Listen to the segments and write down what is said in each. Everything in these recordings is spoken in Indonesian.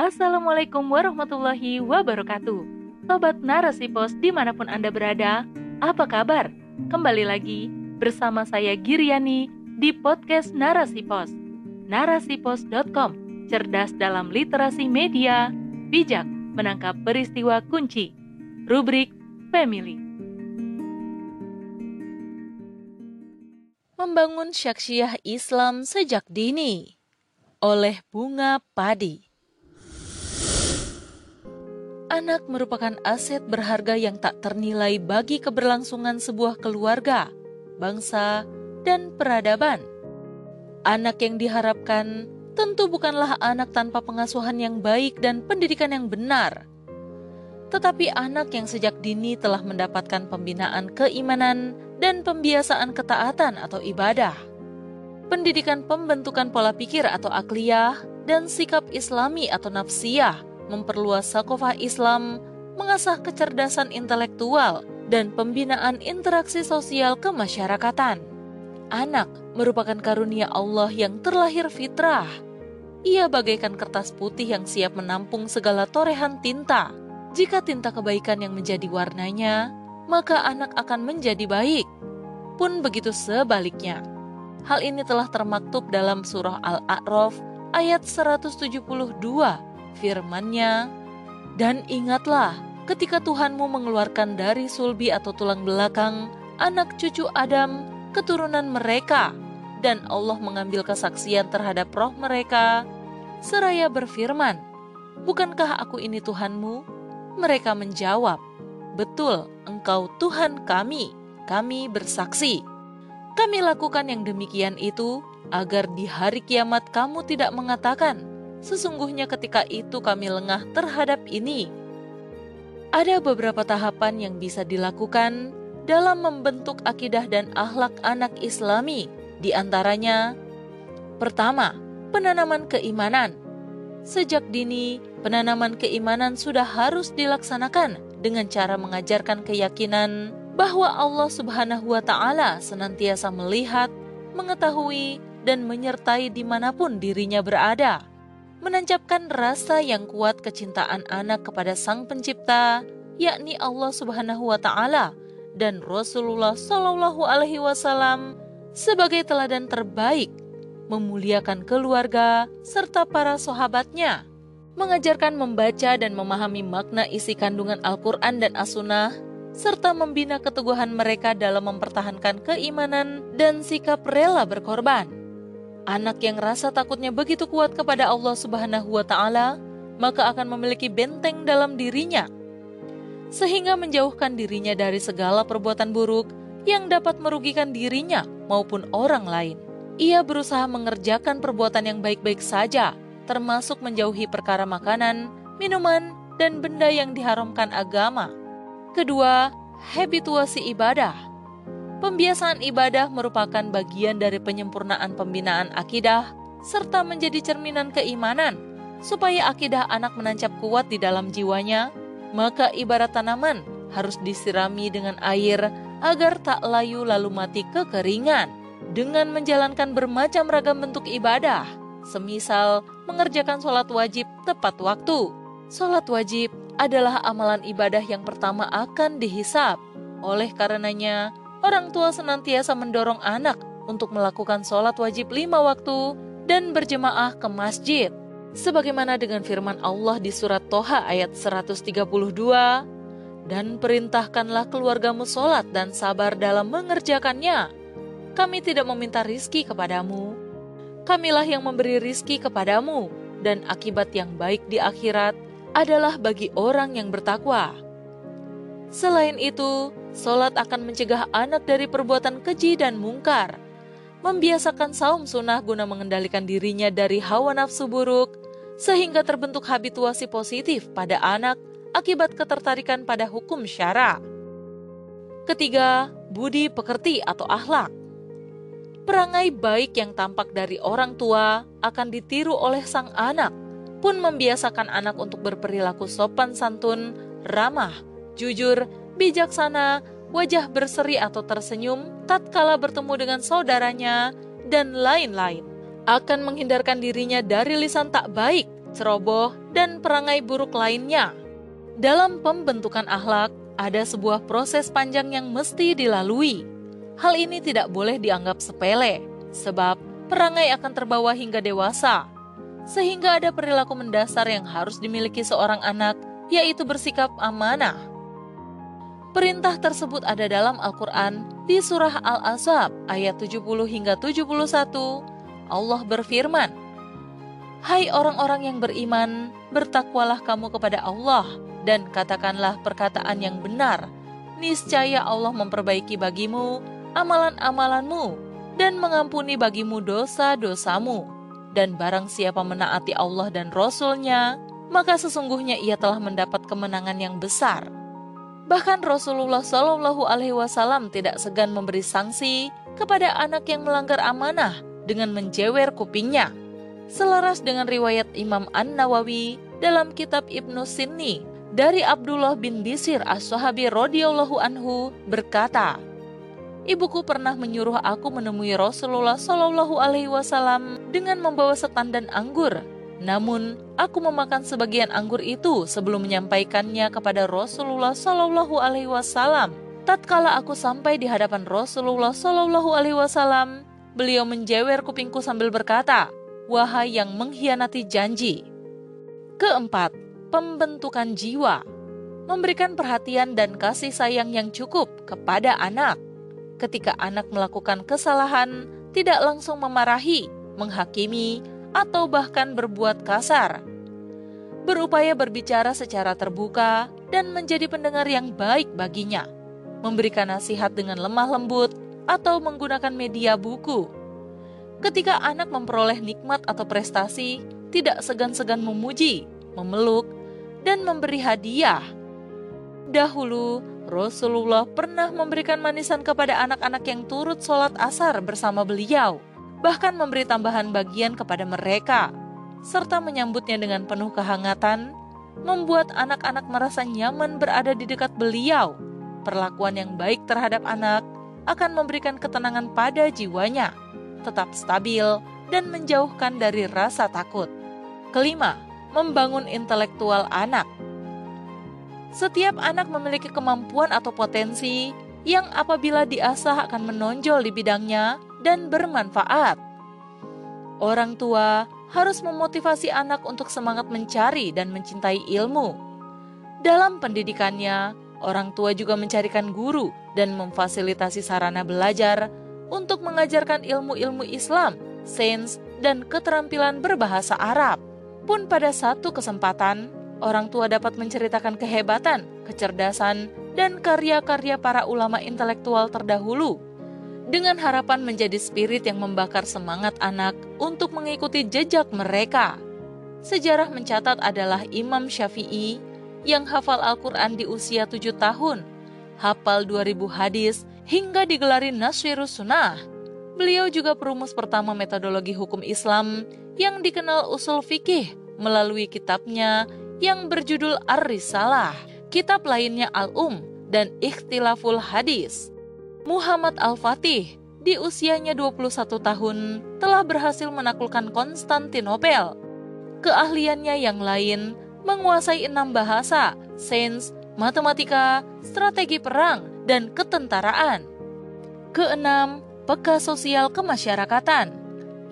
Assalamualaikum warahmatullahi wabarakatuh. Sobat Narasi Pos di mana pun Anda berada, apa kabar? Kembali lagi bersama saya Giriani di podcast Narasi Pos. Narasipos.com, cerdas dalam literasi media, bijak menangkap peristiwa kunci. Rubrik Family. Membangun Syaksiah Islam sejak dini oleh Bunga Padi. Anak merupakan aset berharga yang tak ternilai bagi keberlangsungan sebuah keluarga, bangsa, dan peradaban. Anak yang diharapkan tentu bukanlah anak tanpa pengasuhan yang baik dan pendidikan yang benar, tetapi anak yang sejak dini telah mendapatkan pembinaan keimanan dan pembiasaan ketaatan atau ibadah. Pendidikan pembentukan pola pikir atau akliyah dan sikap islami atau nafsiyah memperluas sakofah Islam, mengasah kecerdasan intelektual, dan pembinaan interaksi sosial kemasyarakatan. Anak merupakan karunia Allah yang terlahir fitrah. Ia bagaikan kertas putih yang siap menampung segala torehan tinta. Jika tinta kebaikan yang menjadi warnanya, maka anak akan menjadi baik. Pun begitu sebaliknya. Hal ini telah termaktub dalam surah Al-A'raf ayat 172 firman-Nya, Dan ingatlah ketika Tuhanmu mengeluarkan dari sulbi atau tulang belakang anak cucu Adam keturunan mereka, dan Allah mengambil kesaksian terhadap roh mereka, seraya berfirman, Bukankah aku ini Tuhanmu? Mereka menjawab, Betul, engkau Tuhan kami, kami bersaksi. Kami lakukan yang demikian itu agar di hari kiamat kamu tidak mengatakan, Sesungguhnya ketika itu kami lengah terhadap ini. Ada beberapa tahapan yang bisa dilakukan dalam membentuk akidah dan akhlak anak Islami, di antaranya pertama, penanaman keimanan. Sejak dini, penanaman keimanan sudah harus dilaksanakan dengan cara mengajarkan keyakinan bahwa Allah Subhanahu wa Ta'ala senantiasa melihat, mengetahui, dan menyertai di mana pun dirinya berada menancapkan rasa yang kuat kecintaan anak kepada Sang Pencipta, yakni Allah Subhanahu wa taala dan Rasulullah Shallallahu alaihi wasallam sebagai teladan terbaik, memuliakan keluarga serta para sahabatnya, mengajarkan membaca dan memahami makna isi kandungan Al-Qur'an dan As-Sunnah serta membina keteguhan mereka dalam mempertahankan keimanan dan sikap rela berkorban Anak yang rasa takutnya begitu kuat kepada Allah Subhanahu wa taala, maka akan memiliki benteng dalam dirinya sehingga menjauhkan dirinya dari segala perbuatan buruk yang dapat merugikan dirinya maupun orang lain. Ia berusaha mengerjakan perbuatan yang baik-baik saja, termasuk menjauhi perkara makanan, minuman, dan benda yang diharamkan agama. Kedua, habituasi ibadah Pembiasaan ibadah merupakan bagian dari penyempurnaan pembinaan akidah serta menjadi cerminan keimanan. Supaya akidah anak menancap kuat di dalam jiwanya, maka ibarat tanaman harus disirami dengan air agar tak layu lalu mati kekeringan. Dengan menjalankan bermacam ragam bentuk ibadah, semisal mengerjakan sholat wajib tepat waktu. Sholat wajib adalah amalan ibadah yang pertama akan dihisap. Oleh karenanya, orang tua senantiasa mendorong anak untuk melakukan sholat wajib lima waktu dan berjemaah ke masjid. Sebagaimana dengan firman Allah di surat Toha ayat 132, dan perintahkanlah keluargamu sholat dan sabar dalam mengerjakannya. Kami tidak meminta rizki kepadamu. Kamilah yang memberi rizki kepadamu, dan akibat yang baik di akhirat adalah bagi orang yang bertakwa. Selain itu, Solat akan mencegah anak dari perbuatan keji dan mungkar. Membiasakan saum sunnah guna mengendalikan dirinya dari hawa nafsu buruk, sehingga terbentuk habituasi positif pada anak akibat ketertarikan pada hukum syara. Ketiga, budi pekerti atau akhlak. Perangai baik yang tampak dari orang tua akan ditiru oleh sang anak, pun membiasakan anak untuk berperilaku sopan santun, ramah, jujur, bijaksana, wajah berseri atau tersenyum tatkala bertemu dengan saudaranya, dan lain-lain. Akan menghindarkan dirinya dari lisan tak baik ceroboh, dan perangai buruk lainnya. Dalam pembentukan akhlak, ada sebuah proses panjang yang mesti dilalui. Hal ini tidak boleh dianggap sepele, sebab perangai akan terbawa hingga dewasa, sehingga ada perilaku mendasar yang harus dimiliki seorang anak, yaitu bersikap amanah. Perintah tersebut ada dalam Al-Quran di surah Al-Azab ayat 70 hingga 71. Allah berfirman, Hai orang-orang yang beriman, bertakwalah kamu kepada Allah dan katakanlah perkataan yang benar. Niscaya Allah memperbaiki bagimu amalan-amalanmu dan mengampuni bagimu dosa-dosamu dan barang siapa menaati Allah dan Rasul-Nya, maka sesungguhnya ia telah mendapat kemenangan yang besar. Bahkan Rasulullah Shallallahu Alaihi Wasallam tidak segan memberi sanksi kepada anak yang melanggar amanah dengan menjewer kupingnya. Selaras dengan riwayat Imam An Nawawi dalam kitab Ibnu Sinni dari Abdullah bin Bisir as-Sahabi radhiyallahu anhu berkata, Ibuku pernah menyuruh aku menemui Rasulullah Shallallahu Alaihi Wasallam dengan membawa setan dan anggur. Namun, aku memakan sebagian anggur itu sebelum menyampaikannya kepada Rasulullah Shallallahu Alaihi Wasallam. Tatkala aku sampai di hadapan Rasulullah Shallallahu Alaihi Wasallam, beliau menjewer kupingku sambil berkata, "Wahai yang mengkhianati janji." Keempat, pembentukan jiwa, memberikan perhatian dan kasih sayang yang cukup kepada anak ketika anak melakukan kesalahan, tidak langsung memarahi, menghakimi, atau bahkan berbuat kasar. Berupaya berbicara secara terbuka dan menjadi pendengar yang baik baginya, memberikan nasihat dengan lemah lembut, atau menggunakan media buku. Ketika anak memperoleh nikmat atau prestasi, tidak segan-segan memuji, memeluk, dan memberi hadiah. Dahulu, Rasulullah pernah memberikan manisan kepada anak-anak yang turut sholat asar bersama beliau, bahkan memberi tambahan bagian kepada mereka, serta menyambutnya dengan penuh kehangatan, membuat anak-anak merasa nyaman berada di dekat beliau. Perlakuan yang baik terhadap anak akan memberikan ketenangan pada jiwanya, tetap stabil, dan menjauhkan dari rasa takut. Kelima, membangun intelektual anak. Setiap anak memiliki kemampuan atau potensi yang apabila diasah akan menonjol di bidangnya dan bermanfaat. Orang tua harus memotivasi anak untuk semangat mencari dan mencintai ilmu. Dalam pendidikannya, orang tua juga mencarikan guru dan memfasilitasi sarana belajar untuk mengajarkan ilmu-ilmu Islam, sains, dan keterampilan berbahasa Arab. Pun pada satu kesempatan, orang tua dapat menceritakan kehebatan, kecerdasan, dan karya-karya para ulama intelektual terdahulu dengan harapan menjadi spirit yang membakar semangat anak untuk mengikuti jejak mereka. Sejarah mencatat adalah Imam Syafi'i yang hafal Al-Quran di usia tujuh tahun, hafal 2000 hadis, hingga digelari Nasirus Sunnah. Beliau juga perumus pertama metodologi hukum Islam yang dikenal usul fikih melalui kitabnya yang berjudul Ar-Risalah, kitab lainnya Al-Um, dan Ikhtilaful Hadis. Muhammad Al-Fatih di usianya 21 tahun telah berhasil menaklukkan Konstantinopel. Keahliannya yang lain menguasai enam bahasa, sains, matematika, strategi perang, dan ketentaraan. Keenam, peka sosial kemasyarakatan.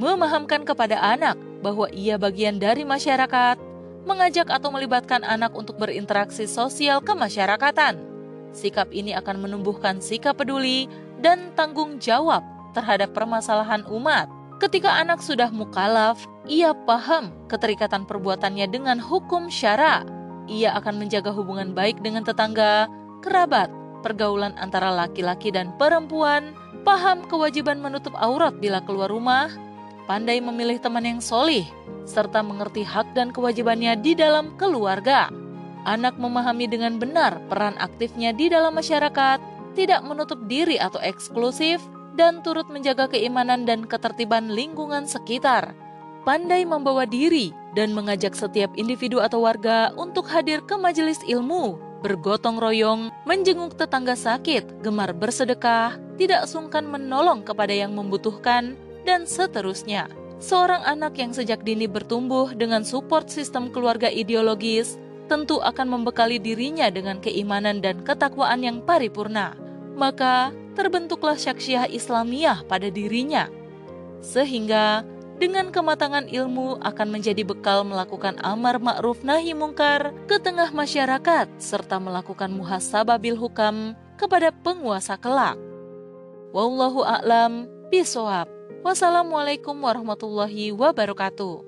Memahamkan kepada anak bahwa ia bagian dari masyarakat mengajak atau melibatkan anak untuk berinteraksi sosial kemasyarakatan. Sikap ini akan menumbuhkan sikap peduli dan tanggung jawab terhadap permasalahan umat. Ketika anak sudah mukalaf, ia paham keterikatan perbuatannya dengan hukum syara. Ia akan menjaga hubungan baik dengan tetangga, kerabat, pergaulan antara laki-laki dan perempuan, paham kewajiban menutup aurat bila keluar rumah, pandai memilih teman yang solih, serta mengerti hak dan kewajibannya di dalam keluarga. Anak memahami dengan benar peran aktifnya di dalam masyarakat, tidak menutup diri atau eksklusif, dan turut menjaga keimanan dan ketertiban lingkungan sekitar. Pandai membawa diri dan mengajak setiap individu atau warga untuk hadir ke majelis ilmu, bergotong royong, menjenguk tetangga sakit, gemar bersedekah, tidak sungkan menolong kepada yang membutuhkan, dan seterusnya. Seorang anak yang sejak dini bertumbuh dengan support sistem keluarga ideologis tentu akan membekali dirinya dengan keimanan dan ketakwaan yang paripurna. Maka terbentuklah syaksiah Islamiyah pada dirinya. Sehingga dengan kematangan ilmu akan menjadi bekal melakukan amar ma'ruf nahi mungkar ke tengah masyarakat serta melakukan muhasabah bil hukam kepada penguasa kelak. Wallahu a'lam bishawab. Wassalamualaikum warahmatullahi wabarakatuh.